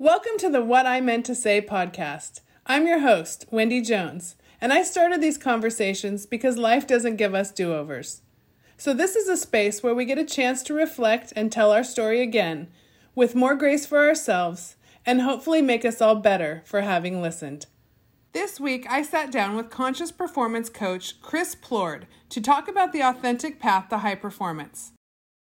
Welcome to the What I Meant to Say podcast. I'm your host, Wendy Jones, and I started these conversations because life doesn't give us do overs. So, this is a space where we get a chance to reflect and tell our story again with more grace for ourselves and hopefully make us all better for having listened. This week, I sat down with conscious performance coach Chris Plourde to talk about the authentic path to high performance.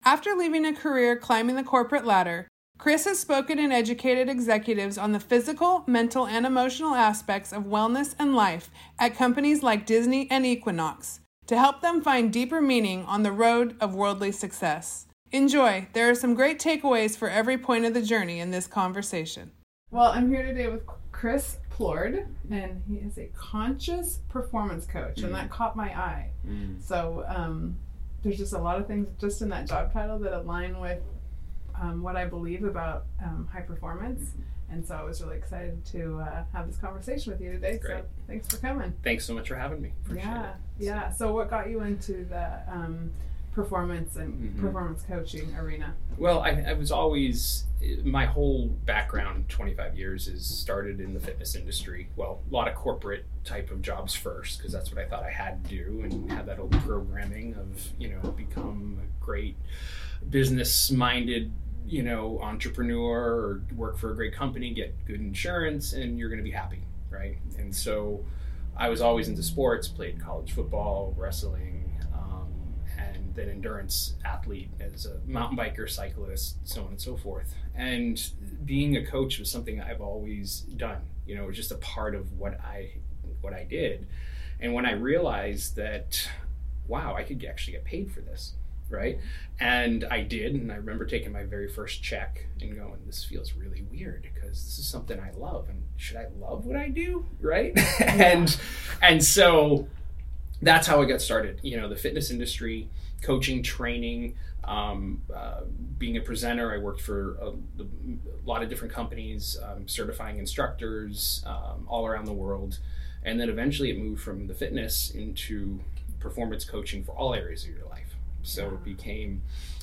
After leaving a career climbing the corporate ladder, Chris has spoken and educated executives on the physical, mental, and emotional aspects of wellness and life at companies like Disney and Equinox to help them find deeper meaning on the road of worldly success. Enjoy. There are some great takeaways for every point of the journey in this conversation. Well, I'm here today with Chris Plourde, and he is a conscious performance coach, and that caught my eye. So, um, there's just a lot of things just in that job title that align with um, what I believe about um, high performance. And so I was really excited to uh, have this conversation with you today. So Great. thanks for coming. Thanks so much for having me. Appreciate yeah, it. yeah. So what got you into the um, performance and Mhm. performance coaching arena? Well, I, I was always my whole background, 25 years, is started in the fitness industry. Well, a lot of corporate type of jobs first, because that's what I thought I had to do, and had that old programming of you know become a great business-minded you know entrepreneur or work for a great company, get good insurance, and you're going to be happy, right? And so. I was always into sports, played college football, wrestling, um, and then endurance athlete as a mountain biker, cyclist, so on and so forth. And being a coach was something I've always done. You know, it was just a part of what I what I did. And when I realized that, wow, I could actually get paid for this, right? And I did, and I remember taking my very first check and going, "This feels really weird because this is something I love, and should I love what I do, right?" and and so that's how I got started. You know, the fitness industry, coaching, training, um, uh, being a presenter. I worked for a, a lot of different companies, um, certifying instructors um, all around the world, and then eventually it moved from the fitness into performance coaching for all areas of your life. So it became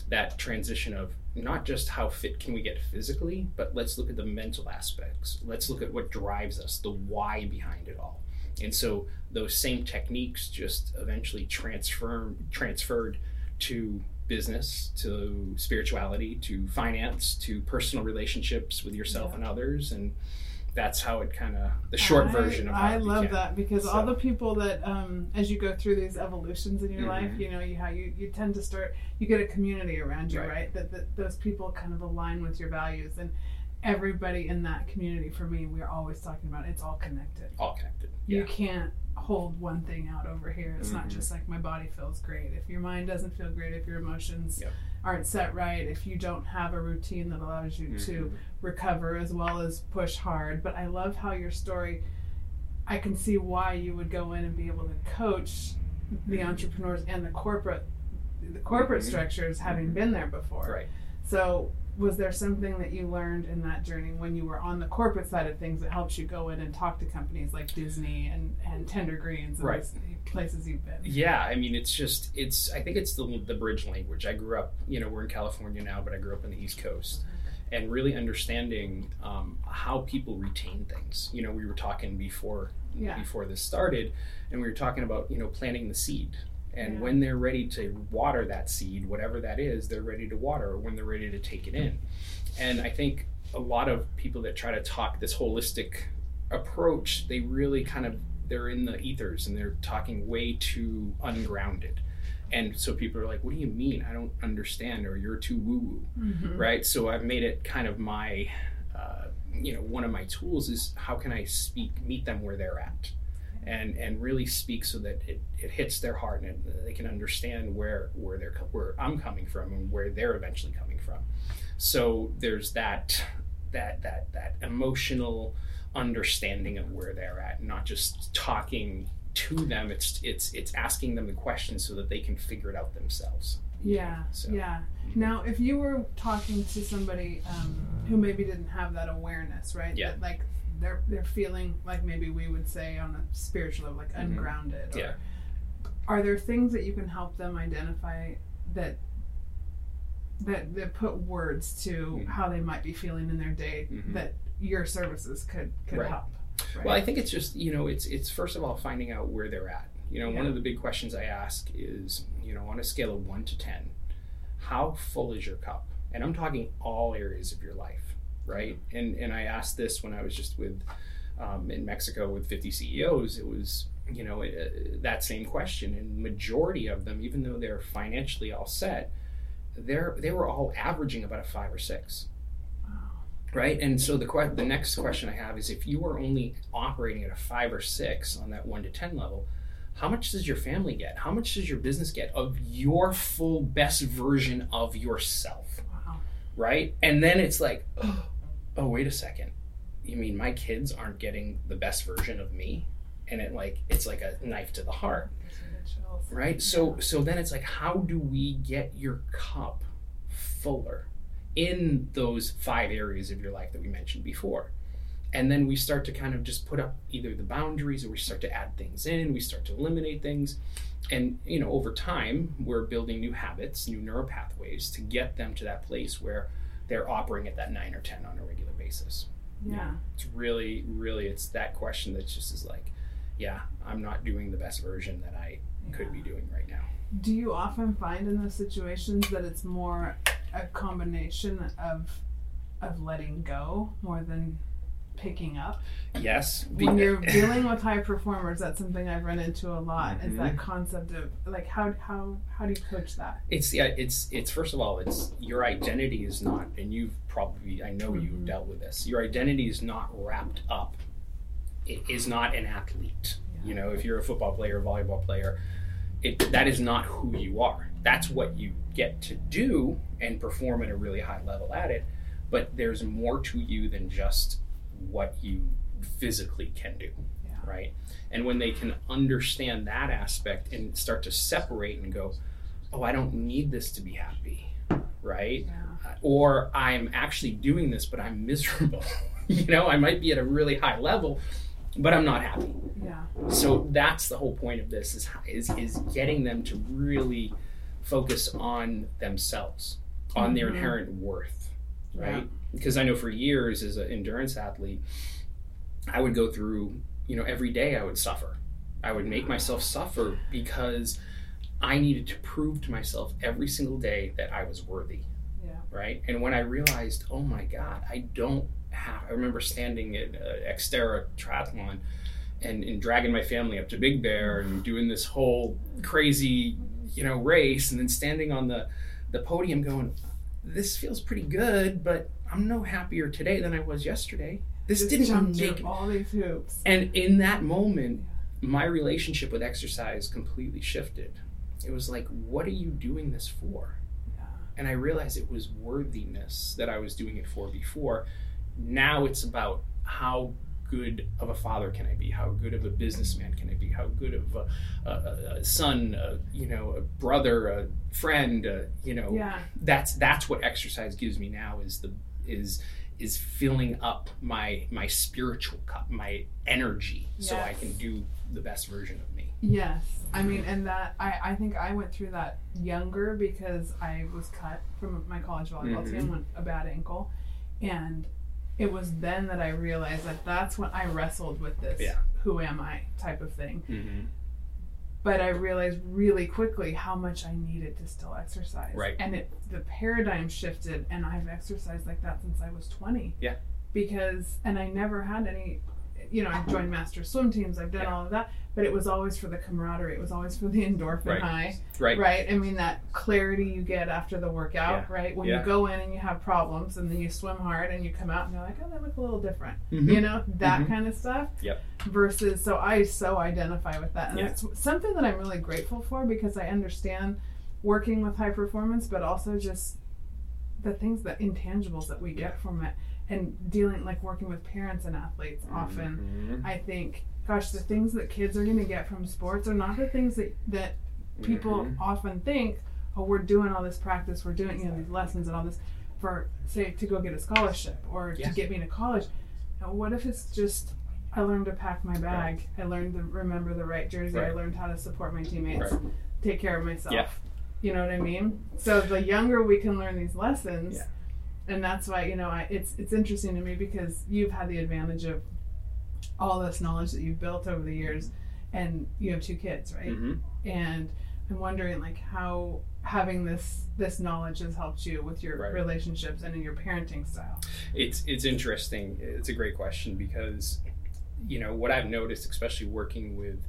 that transition of not just how fit can we get physically, but let's look at the mental aspects. Let's look at what drives us, the why behind it all. And so those same techniques just eventually transfer transferred to business, to spirituality, to finance, to personal relationships with yourself Yeah. and others, and that's how it kind of the short I- version of how I love began. that because all the people that um, as you go through these evolutions in your Mhm. life, you know, you how you, you tend to start you get a community around you, right? Right. That, that those people kind of align with your values and everybody in that community for me we're always talking about it's all connected. all connected. You can't hold one thing out over here. It's not Mhm. just like my body feels great. If your mind doesn't feel great, if your emotions Yep. aren't set right, if you don't have a routine that allows you to Mhm. recover as well as push hard. But I love how your story I can see why you would go in and be able to coach the Mhm. entrepreneurs and the corporate the corporate Mhm. structures having Mhm. been there before. Right. So was there something that you learned in that journey when you were on the corporate side of things that helps you go in and talk to companies like Disney and, and Tender Greens and Right. places you've been? Yeah, I mean, it's just it's. I think it's the the bridge language. I grew up, you know, we're in California now, but I grew up in the East Coast, and really understanding um, how people retain things. You know, we were talking before Yeah. before this started, and we were talking about you know planting the seed. And Yeah. when they're ready to water that seed, whatever that is, they're ready to water, or when they're ready to take it in. And I think a lot of people that try to talk this holistic approach, they really kind of they're in the ethers and they're talking way too ungrounded. And so people are like, "What do you mean? I don't understand," or "You're too woo woo." Mhm. right? So I've made it kind of my, uh, you know, one of my tools is how can I speak, meet them where they're at, and and really speak so that it, it hits their heart and it, they can understand where where they're where I'm coming from and where they're eventually coming from. So there's that that that that emotional understanding of where they're at, not just talking to them. It's it's it's asking them the questions so that they can figure it out themselves. Yeah, So- yeah. Now, if you were talking to somebody um, who maybe didn't have that awareness, right? Yeah. That, like they're they're feeling like maybe we would say on a spiritual level, like Mhm. ungrounded. Or, Yeah. Are there things that you can help them identify that that that put words to Mhm. how they might be feeling in their day Mhm. that your services could could Right. help. Right? Well, I think it's just you know it's it's first of all finding out where they're at. You know, one of the big questions I ask is you know on a scale of one to ten, how full is your cup? And I'm talking all areas of your life, right? And and I asked this when I was just with um, in Mexico with 50 CEOs. It was you know uh, that same question, and majority of them, even though they're financially all set, they're they were all averaging about a five or six right and so the que- the next question i have is if you are only operating at a 5 or 6 on that 1 to 10 level how much does your family get how much does your business get of your full best version of yourself Wow. right and then it's like oh Oh, wait a second. You mean my kids aren't getting the best version of me? And it like it's like a knife to the heart. Right? So so then it's like how do we get your cup fuller in those five areas of your life that we mentioned before? And then we start to kind of just put up either the boundaries or we start to add things in we start to eliminate things. And you know over time we're building new habits new neural pathways to get them to that place where they're operating at that 9 or 10 on a regular basis. Yeah. it's really really it's that question that just is like yeah i'm not doing the best version that i could be doing right now. Do you often find in those situations that it's more a combination of of letting go more than picking up? yes When you're dealing with high performers, that's something I've run into a lot. Is Mhm. that concept of like how how how do you coach that? it's yeah it's it's first of all it's your identity is not and you've probably i know you've Mhm. dealt with this your identity is not wrapped up it is not an athlete you know if you're a football player volleyball player it that is not who you are that's what you get to do and perform at a really high level at it but there's more to you than just what you physically can do Yeah. right and when they can understand that aspect and start to separate and go oh i don't need this to be happy right Yeah. or i'm actually doing this but i'm miserable you know i might be at a really high level but i'm not happy Yeah. so that's the whole point of this is is is getting them to really focus on themselves on their Mhm. inherent worth right because i know for years as an endurance athlete i would go through you know every day i would suffer i would make myself suffer because i needed to prove to myself every single day that i was worthy Yeah. right? And when I realized, oh my God, I don't have. I remember standing at uh, Xterra Triathlon and, and dragging my family up to Big Bear and doing this whole crazy, you know, race, and then standing on the the podium going, this feels pretty good, but I'm no happier today than I was yesterday. This Just didn't make all these hoops. and in that moment, my relationship with exercise completely shifted. It was like, what are you doing this for? Yeah. And I realized it was worthiness that I was doing it for before. Now it's about how good of a father can I be? How good of a businessman can I be? How good of a, a, a- son, a, you know, a brother, a friend, you know, Yeah. that's that's what exercise gives me now is the is is filling up my my spiritual cup, my energy, so I can do the best version of me. Yes. I mean, and that I, I think I went through that younger because I was cut from my college volleyball Mhm. team with a bad ankle. And it was then that I realized that that's when I wrestled with this Yeah. who am I type of thing. Mm-hmm. But I realized really quickly how much I needed to still exercise. Right. And it the paradigm shifted and I've exercised like that since I was 20. Yeah. Because and I never had any you know, I've joined master swim teams, I've done Yeah. all of that, but it was always for the camaraderie. It was always for the endorphin Right. high. Right. Right. I mean that clarity you get after the workout, Yeah. right? When Yeah. you go in and you have problems and then you swim hard and you come out and you're like, Oh, that look a little different. Mhm. You know, that Mhm. kind of stuff. Yep. Versus so I so identify with that. And Yeah. it's something that I'm really grateful for because I understand working with high performance, but also just the things that intangibles that we get from it and dealing like working with parents and athletes often Mhm. I think, gosh, the things that kids are going to get from sports are not the things that that people Mhm. often think. Oh, we're doing all this practice, we're doing you know these lessons and all this for say to go get a scholarship or Yeah. to get me to college. Now, what if it's just I learned to pack my bag, I learned to remember the right jersey, I learned how to support my teammates, Right. take care of myself. Yeah. You know what I mean? So the younger we can learn these lessons, Yeah. And that's why you know I, it's it's interesting to me because you've had the advantage of all this knowledge that you've built over the years, and you have two kids, right? hmm And I'm wondering like how having this this knowledge has helped you with your Right. relationships and in your parenting style. It's it's interesting. It's a great question because you know what I've noticed, especially working with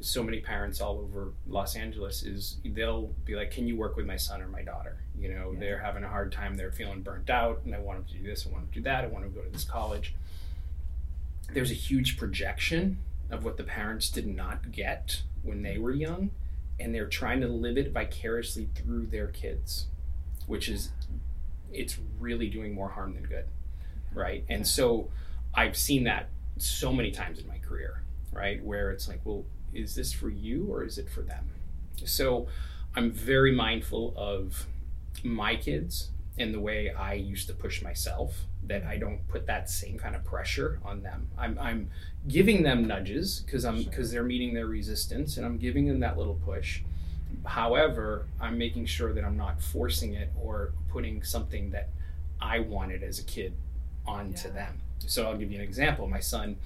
so many parents all over Los Angeles, is they'll be like, "Can you work with my son or my daughter?" You know, Yeah. they're having a hard time. They're feeling burnt out, and I want them to do this. I want them to do that. I want them to go to this college. There's a huge projection of what the parents did not get when they were young, and they're trying to live it vicariously through their kids, which is it's really doing more harm than good right and so i've seen that so many times in my career right where it's like well is this for you or is it for them so i'm very mindful of my kids and the way i used to push myself that i don't put that same kind of pressure on them i'm, I'm giving them nudges because i'm because they're meeting their resistance and i'm giving them that little push However, I'm making sure that I'm not forcing it or putting something that I wanted as a kid onto Yeah. them. So I'll give you an example. My son,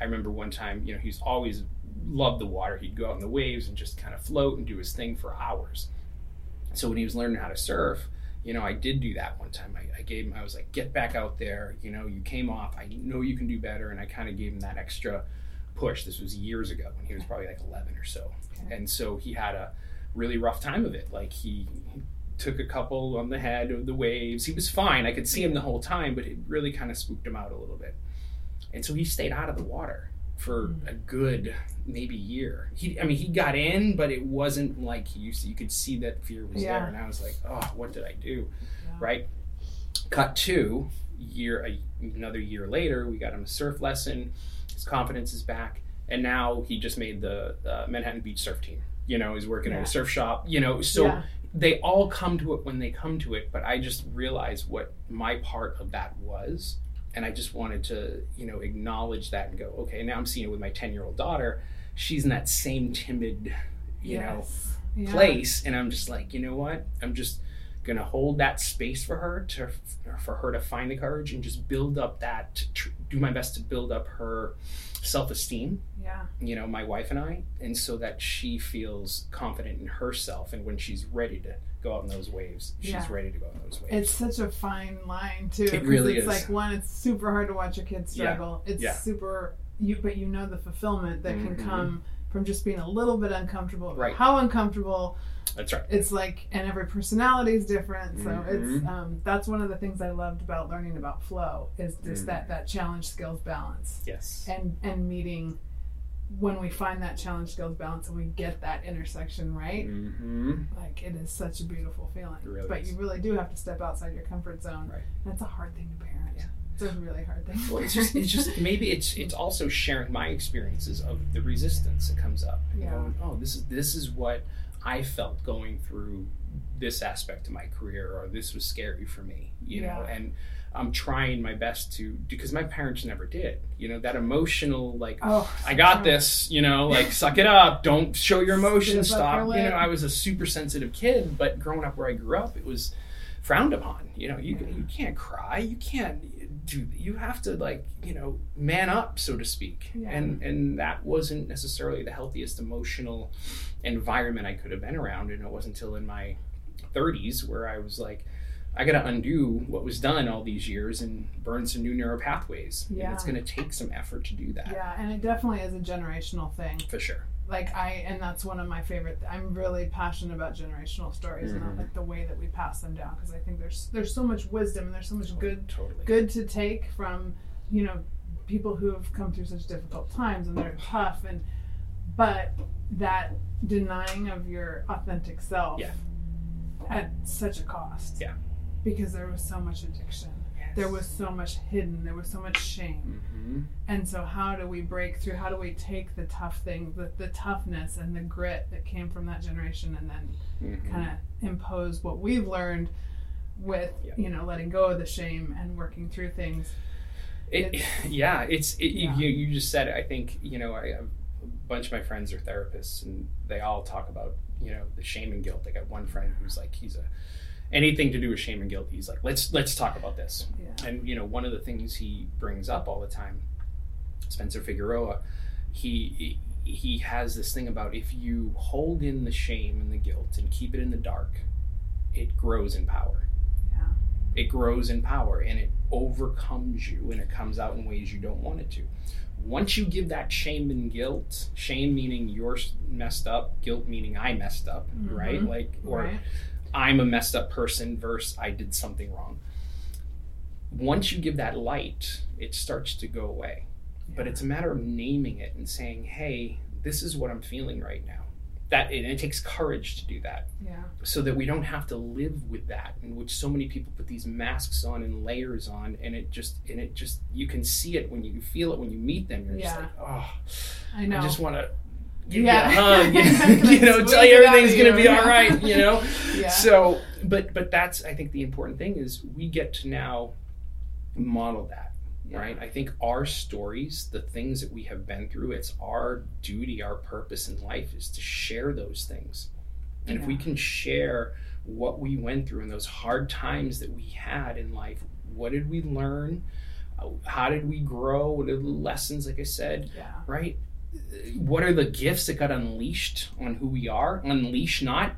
I remember one time, you know, he's always loved the water. He'd go out in the waves and just kind of float and do his thing for hours. So when he was learning how to surf, you know, I did do that one time. I, I gave him, I was like, get back out there. You know, you came off. I know you can do better. And I kind of gave him that extra push. This was years ago when he was probably like 11 or so. Okay. And so he had a really rough time of it. Like he, he took a couple on the head of the waves. He was fine. I could see him the whole time, but it really kind of spooked him out a little bit. And so he stayed out of the water for a good maybe year. He, I mean, he got in, but it wasn't like he used to. You could see that fear was Yeah. there, and I was like, oh, what did I do? Yeah. Right. Cut two year a, another year later, we got him a surf lesson. His confidence is back, and now he just made the uh, Manhattan Beach surf team. You know, he's working at a surf shop. You know, so Yeah. they all come to it when they come to it. But I just realized what my part of that was, and I just wanted to, you know, acknowledge that and go, okay, now I'm seeing it with my ten year old daughter. She's in that same timid, you know, Yes. Yeah. place and i'm just like you know what i'm just gonna hold that space for her to for her to find the courage and just build up that to tr- do my best to build up her self-esteem Yeah. you know my wife and i and so that she feels confident in herself and when she's ready to go out in those waves she's Yeah. ready to go out in those waves It's such a fine line too. It really it's is. like one, it's super hard to watch your kids Yeah. struggle. It's Yeah. super you but you know the fulfillment that can Mhm. come from just being a little bit uncomfortable. Right. How uncomfortable that's right it's like and every personality is different. So it's Mhm. um that's one of the things I loved about learning about flow is just Mhm. that that challenge skills balance. yes And and meeting when we find that challenge skills balance and we get that intersection right, mm-hmm. like it is such a beautiful feeling. Really but is. you really do have to step outside your comfort zone. Right. And it's a hard thing to parent. Yeah. It's a really hard thing. Well, it's just, it's just maybe it's it's also sharing my experiences of the resistance that comes up. You Yeah. know, oh, this is this is what I felt going through this aspect of my career, or this was scary for me. You know, and I'm trying my best to because my parents never did. You know, that emotional like. oh, I got this, you know, like suck it up, don't show your emotions, stop. You know. I was a super sensitive kid, but growing up where I grew up, it was frowned upon. You know, you you can't cry, you can't do. You have to like you know man up, so to speak. Yeah. And and that wasn't necessarily the healthiest emotional environment I could have been around, and it wasn't until in my 30s where I was like. I got to undo what was done all these years and burn some new neural pathways. And Yeah. it's going to take some effort to do that. Yeah, and it definitely is a generational thing. For sure. Like I, and that's one of my favorite. I'm really passionate about generational stories and Mhm. like the way that we pass them down because I think there's there's so much wisdom and there's so much good Totally. good to take from you know people who have come through such difficult times and they're tough and but that denying of your authentic self Yeah. at such a cost Yeah. because there was so much addiction there was so much hidden there was so much shame hmm and so how do we break through how do we take the tough thing the, the toughness and the grit that came from that generation and then Mm-hmm. kind of impose what we've learned with Yeah. you know letting go of the shame and working through things It, yeah, it's it, Yeah. You, you just said it. I think you know I a bunch of my friends are therapists, and they all talk about you know the shame and guilt. I got one friend who's like he's a anything to do with shame and guilt, he's like, let's let's talk about this. Yeah. And you know, one of the things he brings up all the time, Spencer Figueroa, he he has this thing about if you hold in the shame and the guilt and keep it in the dark, it grows in power. Yeah. It grows in power and it overcomes you and it comes out in ways you don't want it to. Once you give that shame and guilt, shame meaning you're messed up, guilt meaning I messed up, Mhm. right? Like, or Right. I'm a messed up person versus I did something wrong. Once you give that light, it starts to go away. But it's a matter of naming it and saying, "Hey, this is what I'm feeling right now." That and it takes courage to do that, Yeah. so that we don't have to live with that. In which so many people put these masks on and layers on, and it just and it just you can see it when you feel it when you meet them. You're just Yeah. like, "Oh, I know. I just want to." Give Yeah. you a hug, you know, tell you everything's gonna be yeah. all right, you know. yeah. So, but but that's I think the important thing is we get to now model that, right? I think our stories, the things that we have been through, it's our duty, our purpose in life is to share those things. And if we can share what we went through and those hard times that we had in life, what did we learn? How did we grow? What are the lessons, like I said, Yeah. right? What are the gifts that got unleashed on who we are? Unleashed, not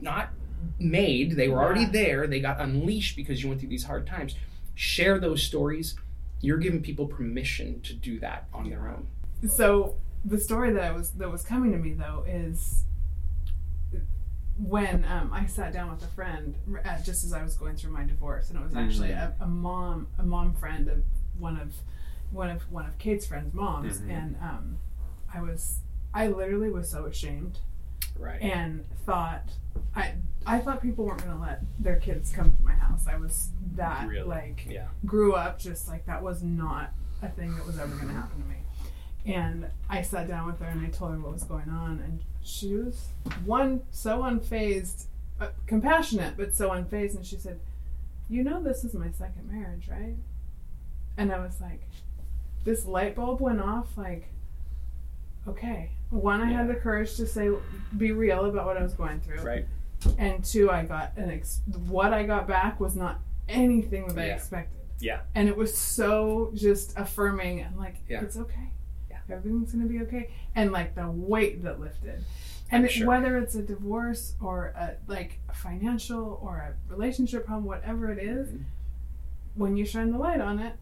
not made. They were already there. They got unleashed because you went through these hard times. Share those stories. You're giving people permission to do that on their own. So the story that I was that was coming to me though is when um, I sat down with a friend uh, just as I was going through my divorce, and it was actually Mm. a, a mom, a mom friend of one of one of one of Kate's friends' moms, Mhm. and um, I was I literally was so ashamed Right. and thought I I thought people weren't going to let their kids come to my house. I was that Really? like yeah. grew up just like that was not a thing that was ever going to happen to me. And I sat down with her and I told her what was going on, and she was one so unfazed, uh, compassionate, but so unfazed. And she said, "You know, this is my second marriage, right?" And I was like, this light bulb went off. Like, okay, one, I had the courage to say, be real about what I was going through, Right. and two, I got an ex- what I got back was not anything that I expected. Yeah. And it was so just affirming and like Yeah. it's okay. Yeah. Everything's gonna be okay. And like the weight that lifted. And it- sure. whether it's a divorce or a like a financial or a relationship problem, whatever it is, Mhm. when you shine the light on it,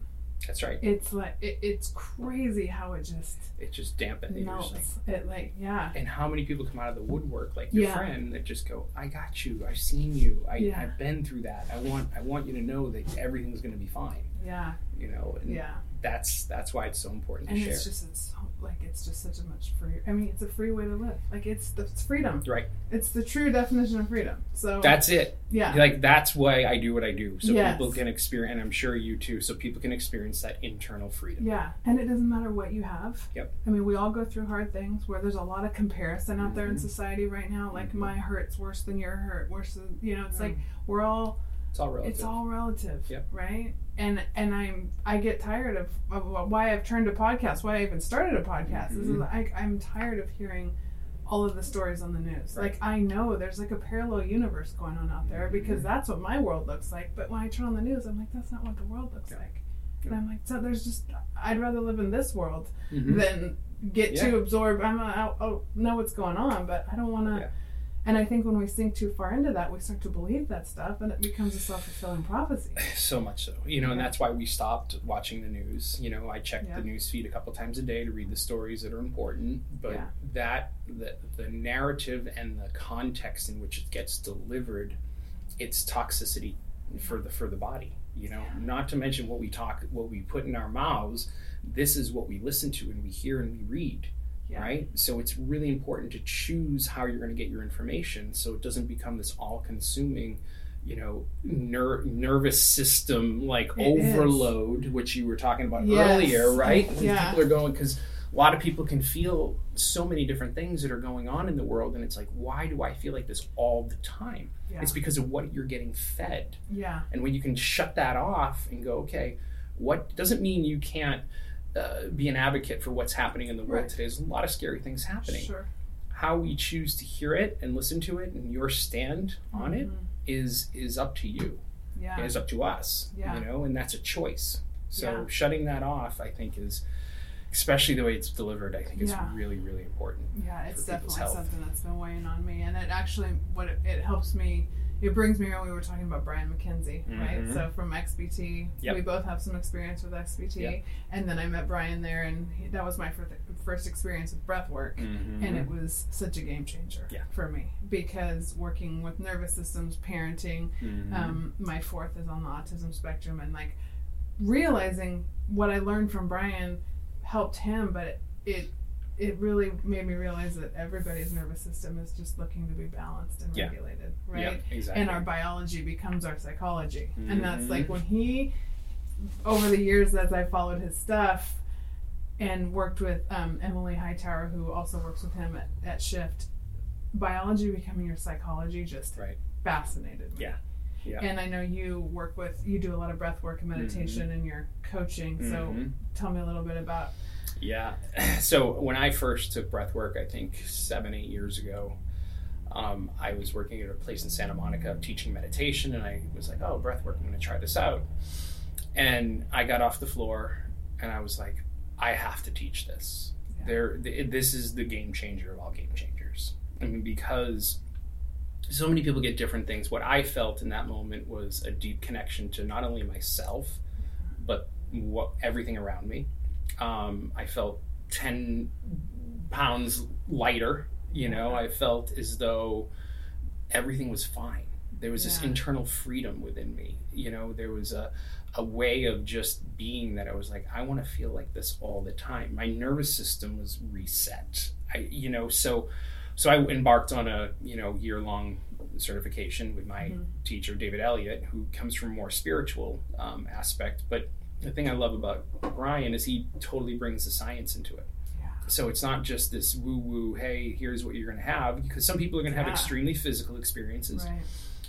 That's right. it's like it, it's crazy how it just It just dampens. It was like. It like yeah. and how many people come out of the woodwork like your Yeah. friend that just go i got you i've seen you I, Yeah. i've been through that i want i want you to know that everything's going to be fine Yeah. you know and Yeah. That's that's why it's so important to And share it's just it's so, like it's just such a much free. I mean, it's a free way to live. Like it's the it's freedom. Right. It's the true definition of freedom. So that's it yeah. like that's why i do what i do so Yes. people can experience and i'm sure you too so people can experience that internal freedom Yeah, and it doesn't matter what you have. Yep. I mean, we all go through hard things where there's a lot of comparison out there in Mhm. society right now. Like Mhm. my hurt's worse than your hurt, worse than you know. It's Mm. like we're all it's all relative it's all relative, Yep. right? And and I'm I get tired of, of why I've turned to podcasts, why I even started a podcast. This is Mhm. I, I'm tired of hearing all of the stories on the news. Right. Like I know there's like a parallel universe going on out there because Mhm. that's what my world looks like. But when I turn on the news, I'm like, that's not what the world looks Yeah. like. Yeah. And I'm like, so there's just I'd rather live in this world Mhm. than get Yeah. too absorbed. I'm I, I know what's going on, but I don't want to. And I think when we sink too far into that, we start to believe that stuff, and it becomes a self fulfilling prophecy. so much so you know and that's why we stopped watching the news you know i check Yeah. the news feed a couple times a day to read the stories that are important but Yeah. that the, the narrative and the context in which it gets delivered it's toxicity for the for the body you know not to mention what we talk what we put in our mouths this is what we listen to and we hear and we read Yeah. right so it's really important to choose how you're going to get your information so it doesn't become this all-consuming you know ner- nervous system like It is. overload which you were talking about Yes. earlier right when Yeah. people are going because a lot of people can feel so many different things that are going on in the world and it's like why do i feel like this all the time Yeah. it's because of what you're getting fed Yeah. and when you can shut that off and go, okay, what doesn't mean you can't uh, be an advocate for what's happening in the world Right. today. There's a lot of scary things happening. Sure. How we choose to hear it and listen to it and your stand on it Mhm. is is up to you. Yeah. It is up to us. Yeah. You know, and that's a choice. So Yeah. shutting that off, I think, is especially the way it's delivered. I think is really really important. Yeah, it's definitely health. something that's been weighing on me, and it actually what it, it helps me. It brings me when we were talking about Brian McKenzie, right? Mhm. So from XPT, Yep. we both have some experience with XPT, Yep. and then I met Brian there, and he, that was my first, first experience with breath work. and it was such a game changer Mm-hmm. Yeah. for me because working with nervous systems parenting Mhm. um, my fourth is on the autism spectrum and like realizing what i learned from brian helped him but it it, it really made me realize that everybody's nervous system is just looking to be balanced and Yeah. regulated right Yeah, exactly. and our biology becomes our psychology and that's Mhm. like when he over the years as i followed his stuff and worked with um, emily hightower who also works with him at, at shift biology becoming your psychology just Right. fascinated me. Yeah. Yeah. and i know you work with you do a lot of breath work and meditation in your coaching so Mhm. tell me a little bit about Yeah. So when I first took breath work, I think seven, eight years ago, um, I was working at a place in Santa Monica teaching meditation, and I was like, oh, breath work, I'm going to try this out. And I got off the floor, and I was like, I have to teach this. Yeah. There, th- this is the game changer of all game changers. I mean, because so many people get different things. What I felt in that moment was a deep connection to not only myself, but what everything around me. Um, I felt ten pounds lighter. You know, I felt as though everything was fine. There was this Yeah. internal freedom within me. You know, there was a a way of just being that I was like, I want to feel like this all the time. My nervous system was reset. I, you know, so so I embarked on a you know year long certification with my Mhm. teacher David Elliott, who comes from a more spiritual um, aspect. But the thing I love about Brian is he totally brings the science into it. Yeah. So it's not just this woo woo. Hey, here's what you're going to have because some people are going to have Yeah. extremely physical experiences. right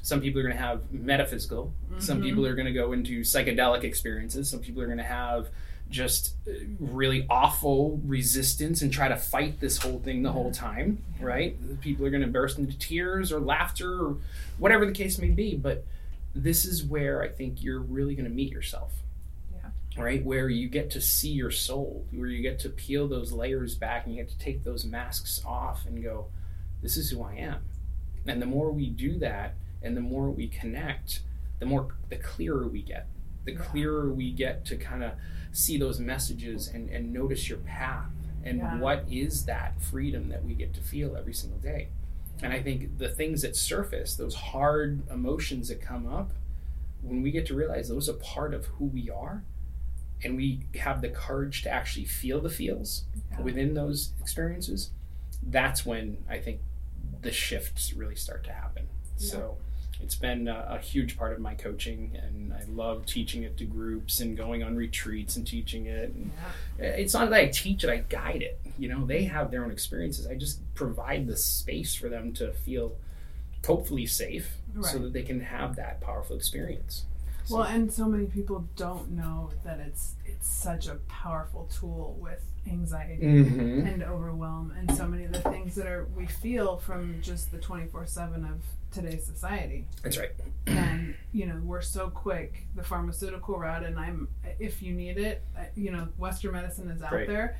Some people are going to have metaphysical. Some Mhm. people are going to go into psychedelic experiences. Some people are going to have just uh, really awful resistance and try to fight this whole thing the whole time, right? People are going to burst into tears or laughter or whatever the case may be. But this is where I think you're really going to meet yourself. Right? Where you get to see your soul, where you get to peel those layers back and you get to take those masks off and go, this is who I am. And the more we do that and the more we connect, the more the clearer we get. The Yeah. clearer we get to kind of see those messages and, and notice your path and Yeah. what is that freedom that we get to feel every single day. And I think the things that surface, those hard emotions that come up, when we get to realize those are part of who we are, and we have the courage to actually feel the feels Yeah. within those experiences, that's when I think the shifts really start to happen. So it's been a, a huge part of my coaching, and I love teaching it to groups and going on retreats and teaching it. And yeah it's not that I teach it, I guide it. You know, they have their own experiences. I just provide the space for them to feel hopefully safe so that they can have that powerful experience. So- Well, and so many people don't know that it's it's such a powerful tool with anxiety Mhm. and overwhelm and so many of the things that are we feel from just the 24/7 of today's society. That's right. And you know, we're so quick the pharmaceutical route and I'm if you need it, uh, you know, western medicine is out Right. there,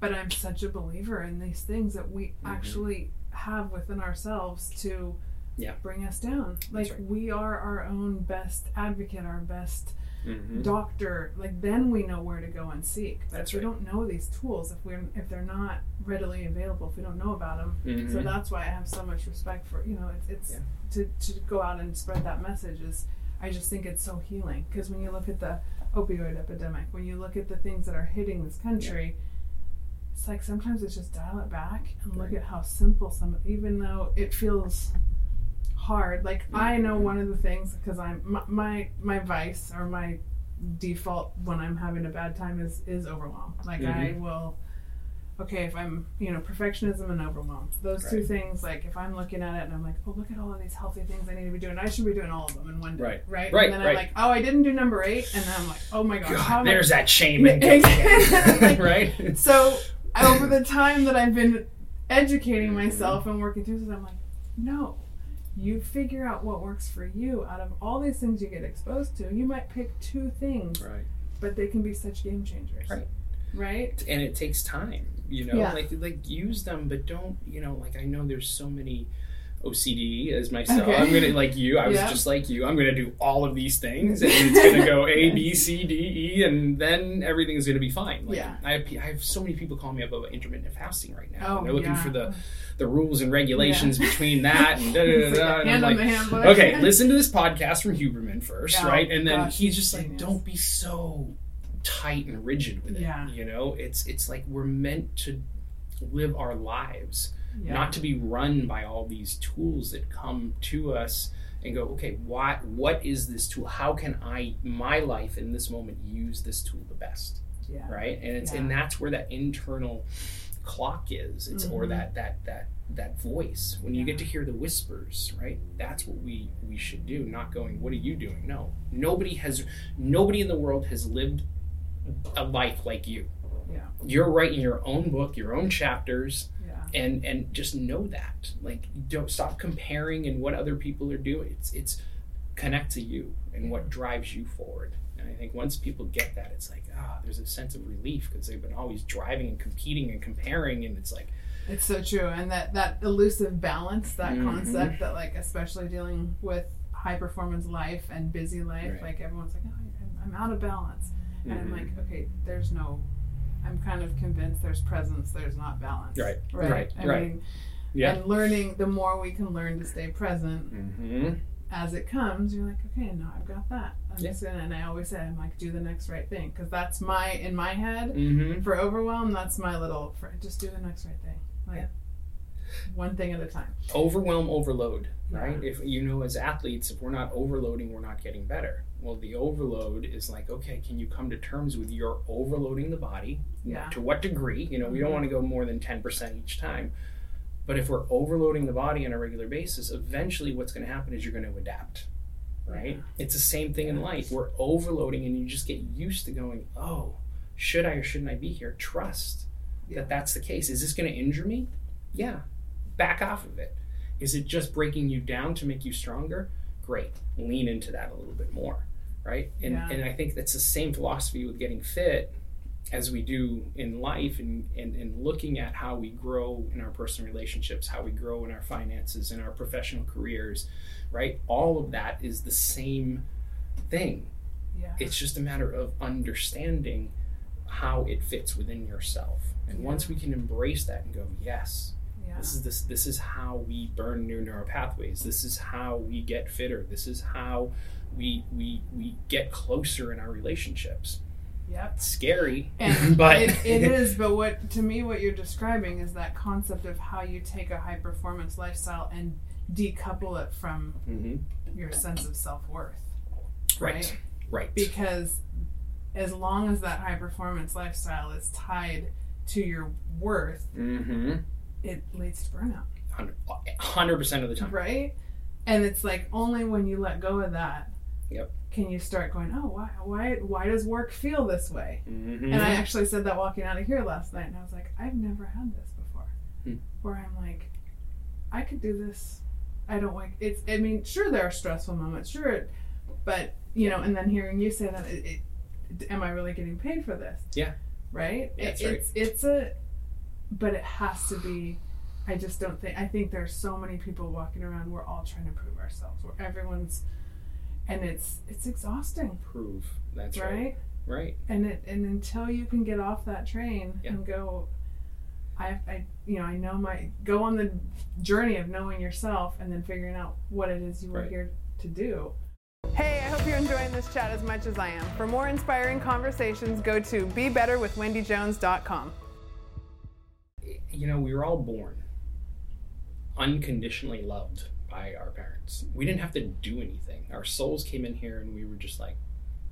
but I'm such a believer in these things that we Mm-hmm. actually have within ourselves to Yeah. bring us down. Like right. we are our own best advocate, our best Mhm. doctor like then we know where to go and seek but That's if we right. don't know these tools if we're if they're not readily available if we don't know about them so Mhm. that's why i have so much respect for you know it's, it's Yeah. to, to go out and spread that message is i just think it's so healing because when you look at the opioid epidemic when you look at the things that are hitting this country it's like sometimes it's just dial it back and look Right. at how simple some even though it feels hard. Like i know one of the things because i'm my, my my vice or my default when i'm having a bad time is is overwhelm. Like i Mhm. will okay if i'm you know perfectionism and overwhelm. Those two things like if i'm looking at it and i'm like oh look at all of these healthy things i need to be doing i should be doing all of them in one day Right. right? Right, and then i'm like oh i didn't do number eight and then i'm like oh my gosh God, am I- there's that shame guilt again, right? so over the time that I've been educating myself and working through this, I'm like, no, You figure out what works for you out of all these things you get exposed to. You might pick two things, Right. but they can be such game changers. Right. Right? and it takes time you know Yeah. like like use them but don't you know like i know there's so many ocd as myself Okay. i'm gonna like you i was Yeah. just like you i'm gonna do all of these things and it's gonna go a b c d e and then everything's gonna be fine like Yeah. i have, I have so many people calling me up about intermittent fasting right now Oh, they're looking yeah. for the the rules and regulations between that and da, da, da, da, like and I'm like okay, listen to this podcast from Huberman first, right? And then gosh, he's just like, don't be so tight and rigid with it. Yeah. You know, it's it's like we're meant to live our lives, Yeah. not to be run by all these tools that come to us and go, okay, what what is this tool? How can I my life in this moment use this tool the best? yeah. Right? And it's Yeah. and that's where that internal clock is. It's or Mhm. that that that that voice when you get to hear the whispers right that's what we we should do not going what are you doing no nobody has nobody in the world has lived a life like you Yeah. you're writing your own book your own chapters. And and just know that like don't stop comparing and what other people are doing it's it's connect to you and what drives you forward and i think once people get that it's like ah there's a sense of relief because they've been always driving and competing and comparing and it's like It's so true, and that that elusive balance, that Mhm. concept, that like especially dealing with high performance life and busy life, Right. like everyone's like, oh, I'm- I'm out of balance, and I'm mhm. like, okay, there's no. I'm kind of convinced there's presence, there's not balance. Right, Right. right, I right. mean, Yeah. and learning, the more we can learn to stay present mm-hmm. as it comes, you're like, okay, now I've got that. I'm Yeah. just gonna, and I always say, I'm like, do the next right thing, because that's my in my head Mm-hmm. for overwhelm. That's my little. For, just do the next right thing. Like Yeah. One thing at a time. overwhelm overload right Yeah. if you know as athletes if we're not overloading we're not getting better well the overload is like okay can you come to terms with you're overloading the body Yeah. to what degree you know we don't Mhm. want to go more than 10% each time but if we're overloading the body on a regular basis eventually what's going to happen is you're going to adapt right Yeah. it's the same thing in life we're overloading and you just get used to going oh should i or shouldn't i be here trust Yeah. that that's the case is this going to injure me yeah back off of it is it just breaking you down to make you stronger great lean into that a little bit more right and Yeah. and i think that's the same philosophy with getting fit as we do in life and, and, and looking at how we grow in our personal relationships, how we grow in our finances, in our professional careers, right? All of that is the same thing. Yeah. It's just a matter of understanding how it fits within yourself. And once we can embrace that and go, yes, Yeah. this is this this is how we burn new neural pathways. This is how we get fitter. This is how we we we get closer in our relationships. Yep. It's scary, And but it, it is, but what to me what you're describing is that concept of how you take a high performance lifestyle and decouple it from Mhm. your sense of self worth. Right. Right. Because as long as that high performance lifestyle is tied to your worth, Mm-hmm. It leads to burnout. Hundred percent of the time. right? And it's like only when you let go of that, Yep. can you start going, oh, why, why, why does work feel this way? Mm-hmm. And I actually said that walking out of here last night, and I was like, I've never had this before, Hmm. where I'm like, I could do this. I don't like it's. I mean, sure there are stressful moments, sure, but you know, and then hearing you say that, it, it, am I really getting paid for this? Yeah. Right. It- That's right. It's it's a, but it has to be. I just don't think. I think there's so many people walking around. We're all trying to prove ourselves. Where everyone's, and it's it's exhausting, prove. That's right. right? Right. And it and until you can get off that train Yeah. and go, I I you know I know my go on the journey of knowing yourself and then figuring out what it is you were Right. here to do. Hey, I hope you're enjoying this chat as much as I am. For more inspiring conversations, go to BeBetterWithWendyJones.com. You know, we were all born unconditionally loved by our parents. We didn't have to do anything. Our souls came in here and we were just like,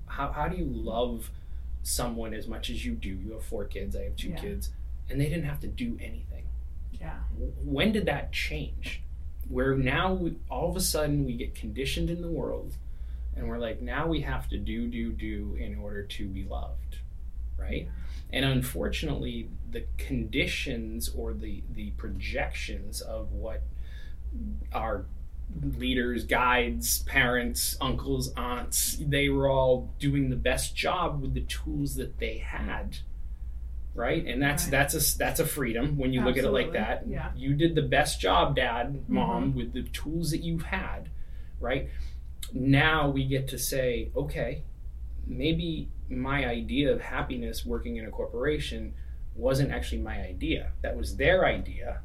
how, how do you love someone as much as you do? You have four kids, I have two Yeah. kids, and they didn't have to do anything. Yeah. when did that change where now we, all of a sudden we get conditioned in the world and we're like now we have to do do do in order to be loved right and unfortunately the conditions or the the projections of what our leaders, guides, parents, uncles, aunts, they were all doing the best job with the tools that they had. Right? And that's Right. that's a that's a freedom when you look at it like that. Yeah. You did the best job, dad, mom, Mm-hmm. with the tools that you've had, right? Now we get to say, okay, maybe my idea of happiness working in a corporation wasn't actually my idea. That was their idea.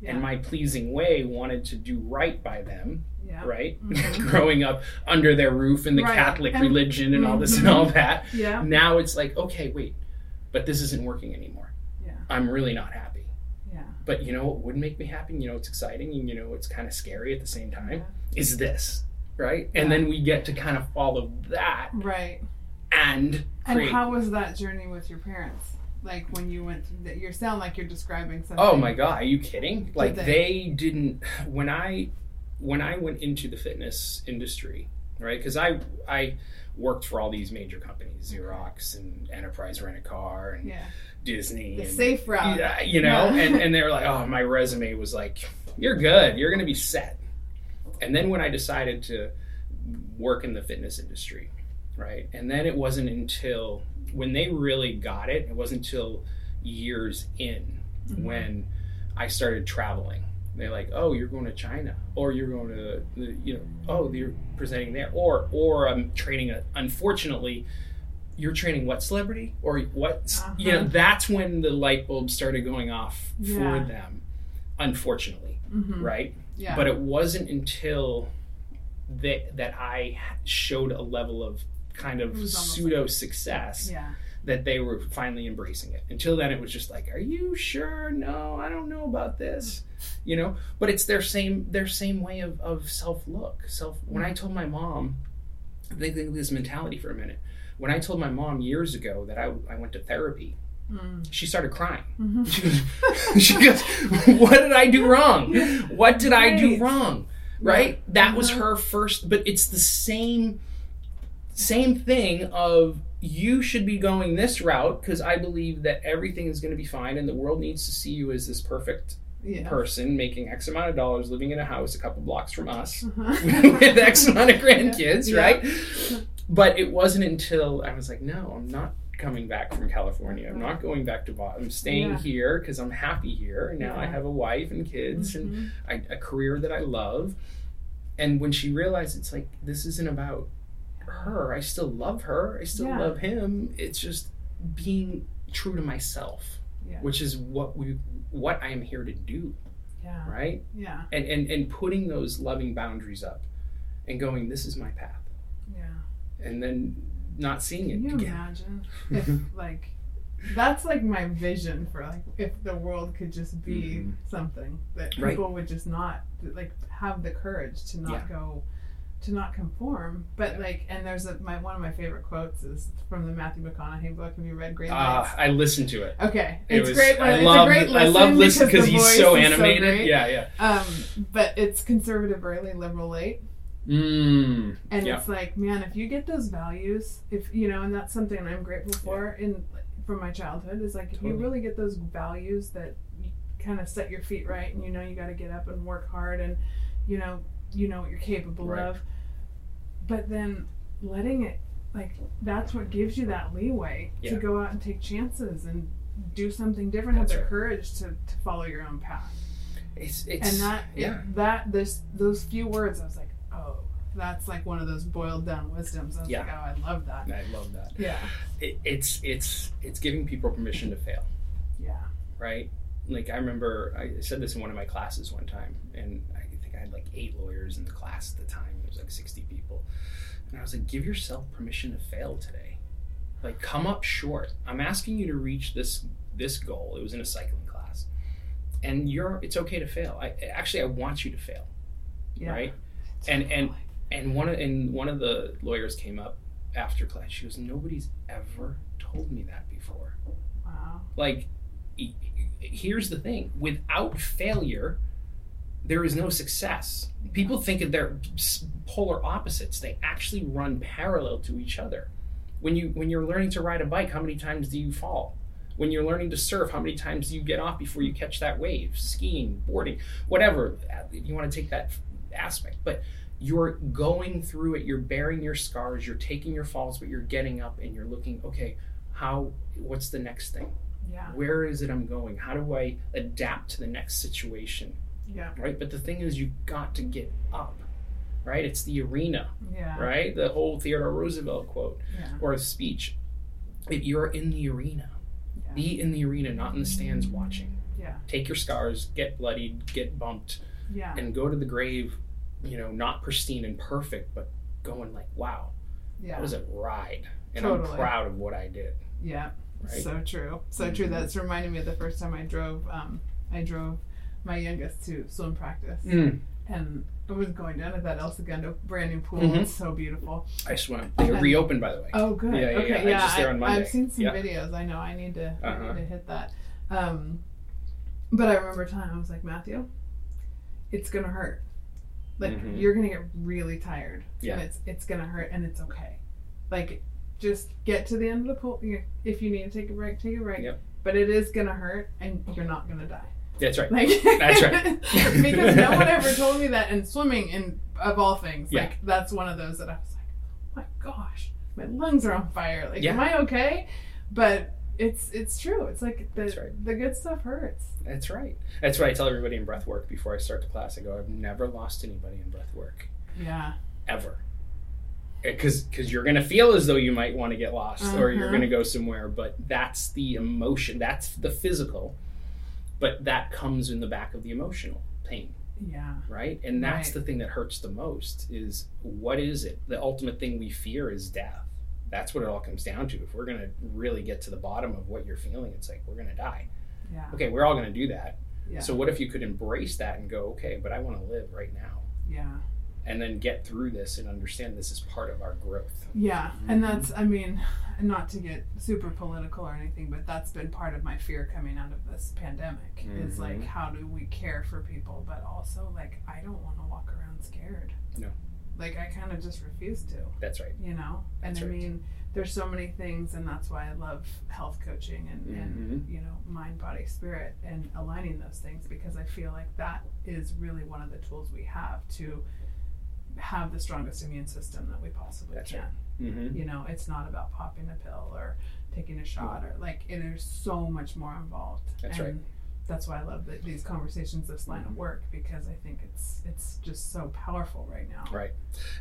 Yeah. And my pleasing way wanted to do right by them, yeah. right? Mhm. Growing up under their roof in the Right. Catholic And- religion and all this and all that. Yeah. Now it's like, okay, wait, but this isn't working anymore. Yeah. I'm really not happy. Yeah. But you know what would make me happy? You know, it's exciting and you know, it's kind of scary at the same time. Yeah. Is this, right? And then we get to kind of follow that Right. And And create. how was that journey with your parents? Like when you went, that you sound like you're describing something. Oh my god, are you kidding? Like they? they? didn't when I when I went into the fitness industry, right? Cuz I I worked for all these major companies, Xerox and Enterprise Rent a Car and Yeah. Disney The and safe route. yeah, you know, Yeah. and and they were like, "Oh, my resume was like, you're good. You're going to be set." And then when I decided to work in the fitness industry, right? And then it wasn't until when they really got it, it wasn't until years in Mhm. when I started traveling. They're like, "Oh, you're going to China, or you're going to, you know, oh, you're presenting there, or or I'm training a. Unfortunately, you're training what celebrity or what? You know, Uh-huh. that's when the light bulb started going off Yeah. for them. Unfortunately, Mhm. right? Yeah. But it wasn't until that that I showed a level of kind of was pseudo success yeah. that they were finally embracing it. Until then, it was just like, "Are you sure? No, I don't know about this." You know, but it's their same their same way of, of self look. Self. When I told my mom, they think of this mentality for a minute. When I told my mom years ago that I, I went to therapy, Mm. she started crying. Mhm. She goes, "What did I do wrong? What did I do wrong?" Right? That was Uh-huh. her first, but it's the same same thing of you should be going this route because I believe that everything is going to be fine and the world needs to see you as this perfect Yeah. person making X amount of dollars, living in a house a couple blocks from us Uh-huh. with X amount of grandkids, Yeah. right? But it wasn't until I was like, no, I'm not coming back from California. I'm not going back to Boston. I'm staying Yeah. here because I'm happy here. Now I have a wife and kids and Mhm. I, a career that I love. And when she realized it's like, this isn't about her, I still love her, I still Yeah. love him. It's just being true to myself, Yeah. which is what we what I am here to do, Yeah. right? Yeah. And and and putting those loving boundaries up and going, this is my path. Yeah. And then not seeing it Can you again. imagine if like that's like my vision for like if the world could just be Mhm. something that Right. people would just not like have the courage to not Yeah. go to not conform but Yeah. like and there's a my one of my favorite quotes is from the Matthew McConaughey book have you read Green Ah, Lights I listened to it. okay It it's was, great I it's love a great I love listening because he's so animated. great. yeah, yeah. um but it's conservative early liberal late Mm. and Yeah. it's like man if you get those values if you know and that's something i'm grateful for in from my childhood is like if you really get those values that you kind of set your feet right and you know you got to get up and work hard and you know you know what you're capable Right. of but then letting it like that's what gives you that leeway Yeah. to go out and take chances and do something different have the right. courage to, to follow your own path It's it's and that yeah. that this those few words i was like oh that's like one of those boiled down wisdoms i was Yeah. like oh i love that I love that. yeah It, it's it's it's giving people permission to fail, yeah right? Like I remember I said this in one of my classes one time, and I I had like eight lawyers in the class at the time. It was like sixty people, and I was like, "Give yourself permission to fail today. Like, come up short. I'm asking you to reach this this goal. It was in a cycling class, and you're. It's okay to fail. I actually I want you to fail, yeah right? And and and one of and one of the lawyers came up after class. She goes, "Nobody's ever told me that before." wow Like, here's the thing: without failure, there is no success. People think that they're polar opposites. They actually run parallel to each other. When you when you're learning to ride a bike, how many times do you fall? When you're learning to surf, how many times do you get off before you catch that wave? Skiing, boarding, whatever. You want to take that aspect. But you're going through it, you're bearing your scars, you're taking your falls, but you're getting up and you're looking, okay, how what's the next thing? Yeah. Where is it I'm going? How do I adapt to the next situation? Yeah. Right? But the thing is you got to get up. Right? It's the arena, Yeah. right? The whole Theodore Roosevelt quote Yeah. or speech. If you're in the arena, Yeah. be in the arena, not in the stands watching. Yeah. Take your scars, get bloodied, get bumped, Yeah. and go to the grave, you know, not pristine and perfect, but going like, wow, yeah. that was a ride. And Totally. I'm proud of what I did. Yeah. Right? So true. So true. Mhm. That's reminding me of the first time I drove. Um, I drove my youngest to swim practice, Mm. and I was going down at that El Segundo brand new pool. Mhm. It's so beautiful. I swam. They And- reopened, by the way. Oh, good. Yeah, yeah, okay, yeah. Yeah. just there on Monday. have seen some Yeah. videos. I know. I need to. Uh-huh. need to hit that. Um, but I remember telling him, I was like, Matthew, it's gonna hurt. Like Mhm. you're gonna get really tired, Yeah. and it's it's gonna hurt, and it's okay. Like just get to the end of the pool. If you need to take a break, take a break. Yep. But it is gonna hurt, and you're not gonna die. That's right. Like That's right. because no one ever told me that. And swimming, and of all things, Yeah. like that's one of those that I was like, oh my gosh, my lungs are on fire. Like, Yeah. am I okay? But it's it's true. It's like the right. the good stuff hurts. That's right. That's what I tell everybody in breath work before I start the class. I go, I've never lost anybody in breath work. Yeah. Ever. Because because you're gonna feel as though you might want to get lost or you're Uh-huh. gonna go somewhere, but that's the emotion, that's the physical, but that comes in the back of the emotional pain. Yeah. right and that's Right. the thing that hurts the most is what is it the ultimate thing we fear is death that's what it all comes down to if we're going to really get to the bottom of what you're feeling it's like we're going to die Yeah. okay we're all going to do that Yeah. so what if you could embrace that and go okay but i want to live right now Yeah. And then get through this and understand this is part of our growth Yeah, and that's, I mean, not to get super political or anything, but that's been part of my fear coming out of this pandemic is Mhm. like, how do we care for people, but also, like, I don't want to walk around scared. No. Like, I kind of just refuse to, that's right you know? And That's I right. mean, there's so many things, and that's why I love health coaching and, and Mhm. you know, mind, body, spirit, and aligning those things because I feel like that is really one of the tools we have to have the strongest immune system that we possibly That's can. right. mm-hmm. You know, it's not about popping a pill or taking a shot or like it, there's so much more involved. That's and right. That's why I love the, these conversations, this line of work, because I think it's it's just so powerful right now. Right.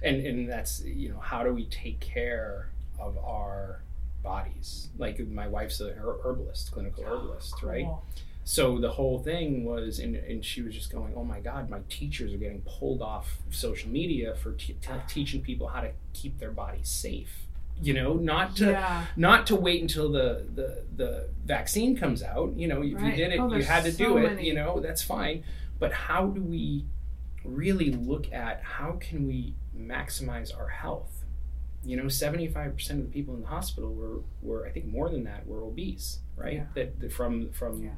and and that's you know how do we take care of our bodies like my wife's a herbalist clinical herbalist right Cool. So the whole thing was and, and she was just going oh my god my teachers are getting pulled off social media for t- t- teaching people how to keep their bodies safe you know not to yeah. not to wait until the the, the vaccine comes out you know if you did it Oh, you had to so do it many. you know that's fine but how do we really look at how can we maximize our health you know 75% of the people in the hospital were, were i think more than that were obese right Yeah. that, that from from Yeah.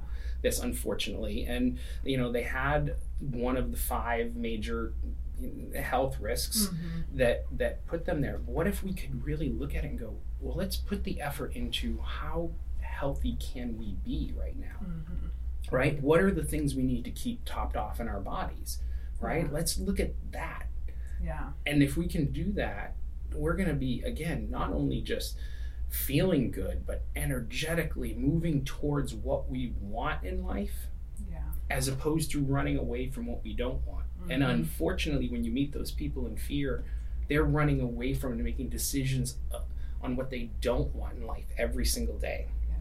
This unfortunately and you know they had one of the five major health risks Mhm. that that put them there. What if we could really look at it and go, well, let's put the effort into how healthy can we be right now, Mhm. right? What are the things we need to keep topped off in our bodies, right? Yeah. Let's look at that. Yeah. And if we can do that, we're going to be again not only just feeling good, but energetically moving towards what we want in life Yeah. as opposed to running away from what we don't want. And Mhm. unfortunately, when you meet those people in fear, they're running away from and making decisions uh, on what they don't want in life every single day. Yeah.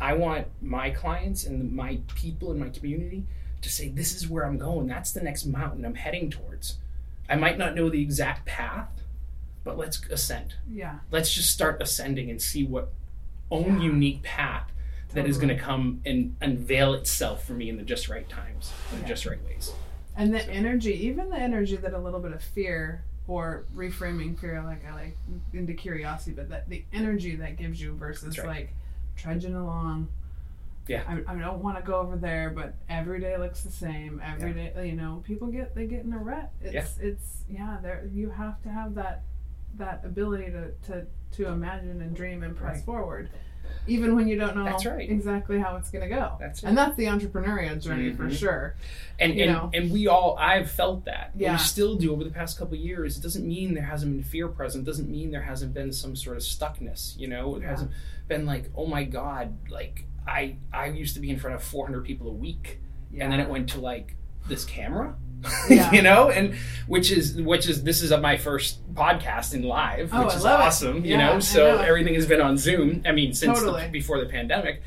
I want my clients and my people in my community to say, This is where I'm going. That's the next mountain I'm heading towards. I might not know the exact path, but let's ascend. Yeah. Let's just start ascending and see what own Yeah. unique path that is going to come and unveil itself for me in the just right times, in the just right ways. And the energy, even the energy that a little bit of fear or reframing fear, like I like into curiosity, but that the energy that gives you versus right. like trudging along. Yeah. I, I don't want to go over there, but every day looks the same. Every day, you know, people get they get in a rut. It's it's yeah. There you have to have that that ability to to to imagine and dream and press Right. forward, even when you don't know That's right. exactly how it's going to go. That's and that's the entrepreneurial journey for Mhm. sure. and you and, know. and we all I've felt that. Yeah. We still do over the past couple of years. It doesn't mean there hasn't been fear present. It doesn't mean there hasn't been some sort of stuckness. You know, it Yeah. hasn't been like, oh my god, like I I used to be in front of 400 people a week, Yeah. and then it went to like this camera. Yeah. you know, and which is which is this is my first podcast in live, Oh, which I is love it. awesome. You Yeah, know, so know. everything has been on Zoom. I mean, since the- before the pandemic,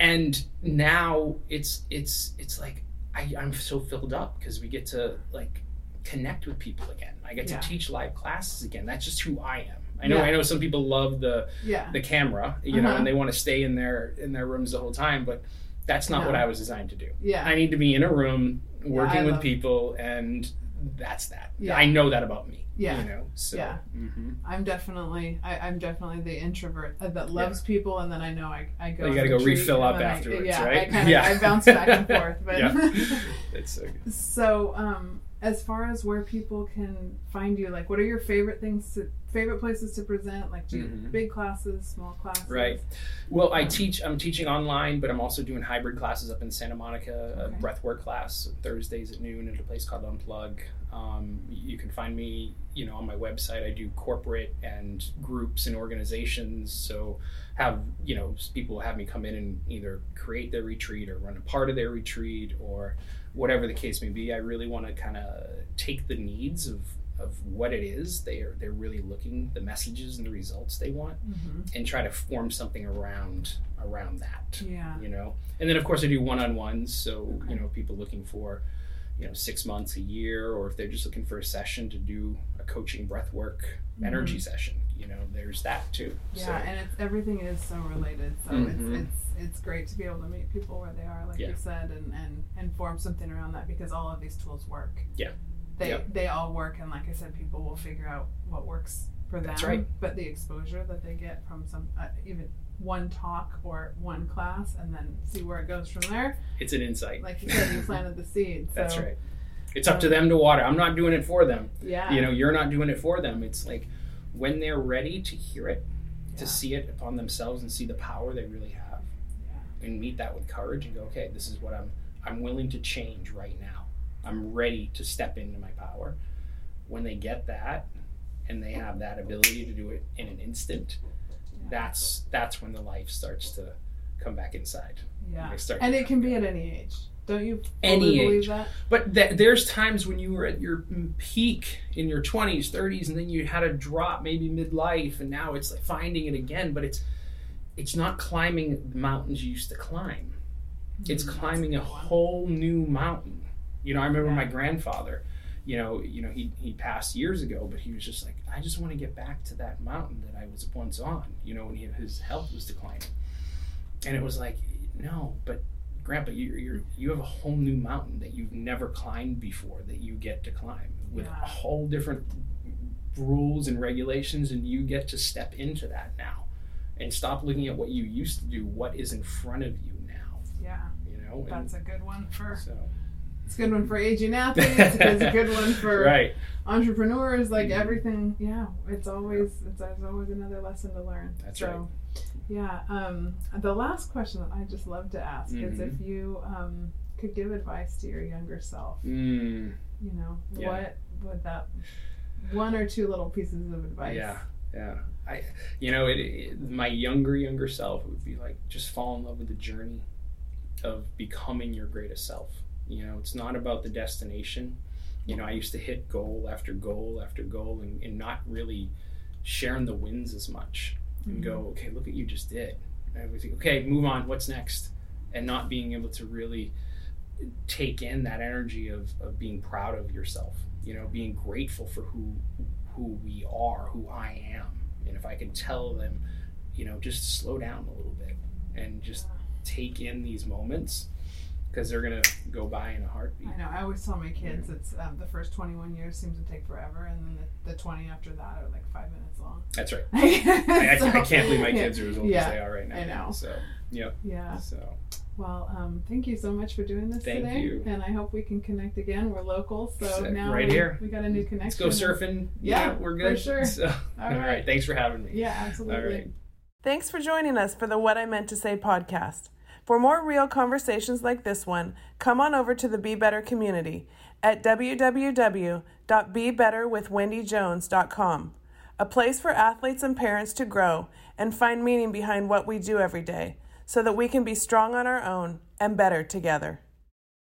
and now it's it's it's like I, I'm so filled up because we get to like connect with people again. I get Yeah. to teach live classes again. That's just who I am. I know Yeah. I know some people love the yeah. the camera, you know, Uh-huh. and they want to stay in their in their rooms the whole time, but that's not No. what I was designed to do. Yeah. I need to be in a room working I with people, and that's that. Yeah. I know that about me. Yeah. you know. So Yeah. mhm. I'm definitely I, I'm definitely the introvert uh, that loves people, and then I know I, I go. You gotta go refill up then I- afterwards, yeah, I right? kind of Yeah. I bounce back and forth, but Yeah. that's so good. so um, as far as where people can find you, like what are your favorite things, to, favorite places to present? Like do you- Mhm. big classes, small classes, Right. Well, I teach. I'm teaching online, but I'm also doing hybrid classes up in Santa Monica. Okay. A breathwork class Thursdays at noon at a place called Unplug. Um, you can find me, you know, on my website. I do corporate and groups and organizations. So have you know people have me come in and either create their retreat or run a part of their retreat or whatever the case may be. I really want to kind of take the needs of of what it is they are they're really looking the messages and the results they want hmm and try to form something around around that Yeah. you know and then of course i do one-on-ones so Okay. you know people looking for you know six months a year or if they're just looking for a session to do a coaching breath work energy session you know there's that too Mm-hmm. Yeah, so, and it's everything is so related. So Mhm. it's it's it's great to be able to meet people where they are, like Yeah. you said, and, and and form something around that because all of these tools work. Yeah. They Yeah. they all work, and like I said, people will figure out what works for them. That's right. But the exposure that they get from some uh, even one talk or one class, and then see where it goes from there. it's an insight Like you said, you planted the seed. So, that's right it's up to them to water i'm not doing it for them Yeah. you know you're not doing it for them it's like when they're ready to hear it to Yeah. see it upon themselves and see the power they really have Yeah. and meet that with courage and go okay this is what i'm i'm willing to change right now i'm ready to step into my power when they get that and they have that ability to do it in an instant. That's that's when the life starts to come back inside Yeah. And it can be at any age. Don't you Any believe age. that? But th- there's times when you were at your peak in your 20s, 30s, and then you had a drop maybe midlife, and now it's like finding it again. But it's it's not climbing the mountains you used to climb. It's Mm, climbing a that's good one. whole new mountain. You know, I remember Yeah. my grandfather. You know, you know, he he passed years ago, but he was just like, I just want to get back to that mountain that I was once on. You know, when he, his health was declining, and it was like, no, but Grandpa, you you're, you have a whole new mountain that you've never climbed before that you get to climb with Yeah. a whole different rules and regulations, and you get to step into that now, and stop looking at what you used to do. What is in front of you now? Yeah. You know, and That's a good one for so it's a good one for aging athletes. it's a good one for right. entrepreneurs. Like Mhm. everything, yeah. It's always it's there's always another lesson to learn. That's so, Yeah. Um, the last question that I just love to ask is Mhm. if you um, could give advice to your younger self. Mm, You know, Yeah. what would that one or two little pieces of advice? yeah, yeah. I, you know, it, it, my younger, younger self would be like, just fall in love with the journey of becoming your greatest self. You know, it's not about the destination. You know, I used to hit goal after goal after goal and, and not really sharing the wins as much and go, mm-hmm. okay, look what you just did. Think, okay, move on. What's next? And not being able to really take in that energy of, of being proud of yourself. You know, being grateful for who who we are, who I am. And if I can tell them, you know, just slow down a little bit and just take in these moments because they're gonna go by in a heartbeat. I know. I always tell my kids it's um, the first 21 years seems to take forever, and then the, the 20 after that are like five minutes long. That's right. I, I, So, I can't believe my kids are as old Yeah, as they are right now. I know. So yeah, Yeah. so Well, um, thank you so much for doing this Thank today, you. and I hope we can connect again. We're local, so Sick. now Right we, here. we got a new connection. Let's go surfing. Yeah, we're good. for good. sure. So, all right. right. Thanks for having me. Yeah, absolutely. All right. Thanks for joining us for the What I Meant to Say podcast. For more real conversations like this one, come on over to the Be Better community at www.bebetterwithwendyjones.com, a place for athletes and parents to grow and find meaning behind what we do every day so that we can be strong on our own and better together.